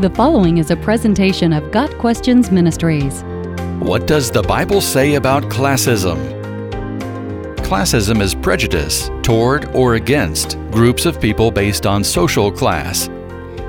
The following is a presentation of Got Questions Ministries. What does the Bible say about classism? Classism is prejudice toward or against groups of people based on social class.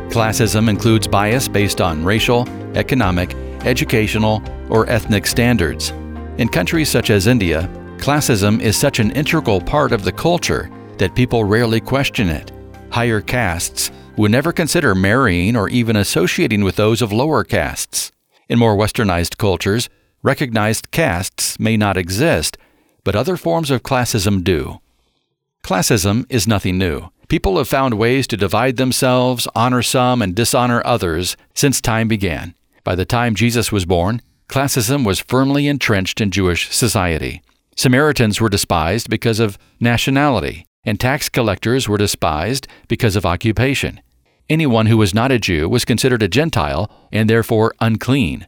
Classism includes bias based on racial, economic, educational, or ethnic standards. In countries such as India, classism is such an integral part of the culture that people rarely question it. Higher castes would never consider marrying or even associating with those of lower castes. In more westernized cultures, recognized castes may not exist, but other forms of classism do. Classism is nothing new. People have found ways to divide themselves, honor some, and dishonor others since time began. By the time Jesus was born, classism was firmly entrenched in Jewish society. Samaritans were despised because of nationality, and tax collectors were despised because of occupation. Anyone who was not a Jew was considered a Gentile and therefore unclean.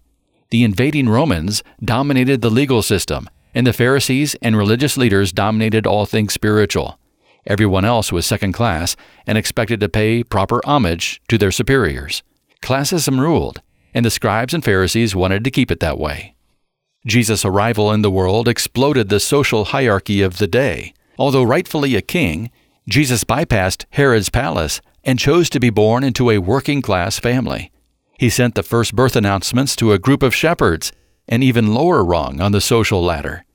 The invading Romans dominated the legal system, and the Pharisees and religious leaders dominated all things spiritual. Everyone else was second class and expected to pay proper homage to their superiors. Classism ruled, and the scribes and Pharisees wanted to keep it that way. Jesus' arrival in the world exploded the social hierarchy of the day. Although rightfully a king, Jesus bypassed Herod's palace and chose to be born into a working class family. He sent the first birth announcements to a group of shepherds, an even lower rung on the social ladder.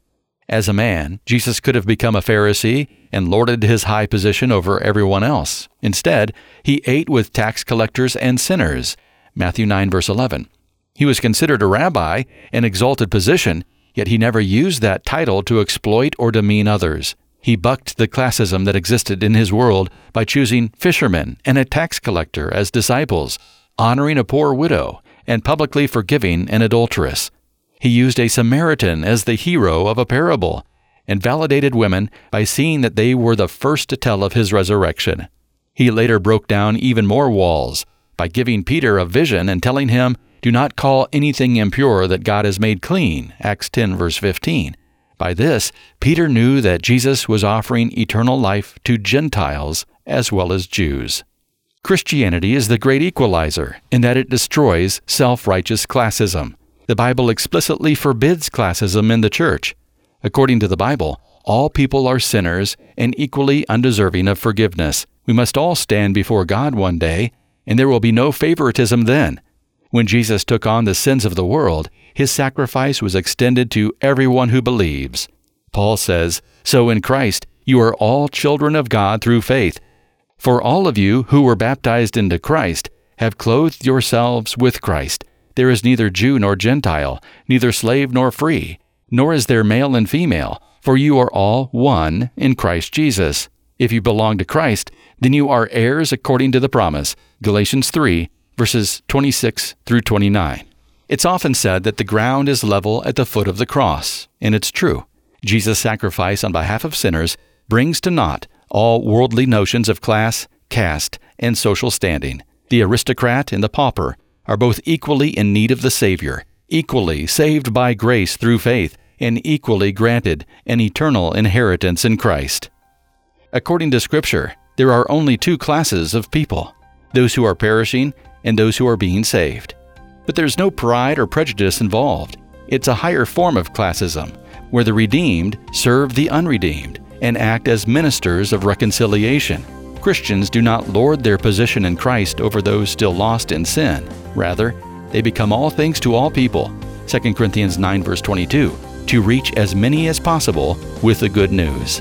As a man, Jesus could have become a Pharisee and lorded his high position over everyone else. Instead, he ate with tax collectors and sinners. Matthew 9, verse 11. He was considered a rabbi, an exalted position, yet he never used that title to exploit or demean others. He bucked the classism that existed in his world by choosing fishermen and a tax collector as disciples, honoring a poor widow, and publicly forgiving an adulteress. He used a Samaritan as the hero of a parable, and validated women by seeing that they were the first to tell of his resurrection. He later broke down even more walls by giving Peter a vision and telling him, Do not call anything impure that God has made clean. Acts 10, verse 15. By this, Peter knew that Jesus was offering eternal life to Gentiles as well as Jews. Christianity is the great equalizer in that it destroys self righteous classism. The Bible explicitly forbids classism in the church. According to the Bible, all people are sinners and equally undeserving of forgiveness. We must all stand before God one day, and there will be no favoritism then. When Jesus took on the sins of the world, his sacrifice was extended to everyone who believes. Paul says, So in Christ you are all children of God through faith. For all of you who were baptized into Christ have clothed yourselves with Christ. There is neither Jew nor Gentile, neither slave nor free, nor is there male and female, for you are all one in Christ Jesus. If you belong to Christ, then you are heirs according to the promise. Galatians 3, verses 26 through 29. It's often said that the ground is level at the foot of the cross, and it's true. Jesus' sacrifice on behalf of sinners brings to naught all worldly notions of class, caste, and social standing. The aristocrat and the pauper are both equally in need of the Savior, equally saved by grace through faith, and equally granted an eternal inheritance in Christ. According to Scripture, there are only two classes of people those who are perishing and those who are being saved. But there's no pride or prejudice involved. It's a higher form of classism, where the redeemed serve the unredeemed and act as ministers of reconciliation. Christians do not lord their position in Christ over those still lost in sin. Rather, they become all things to all people. 2 Corinthians 9, verse 22, to reach as many as possible with the good news.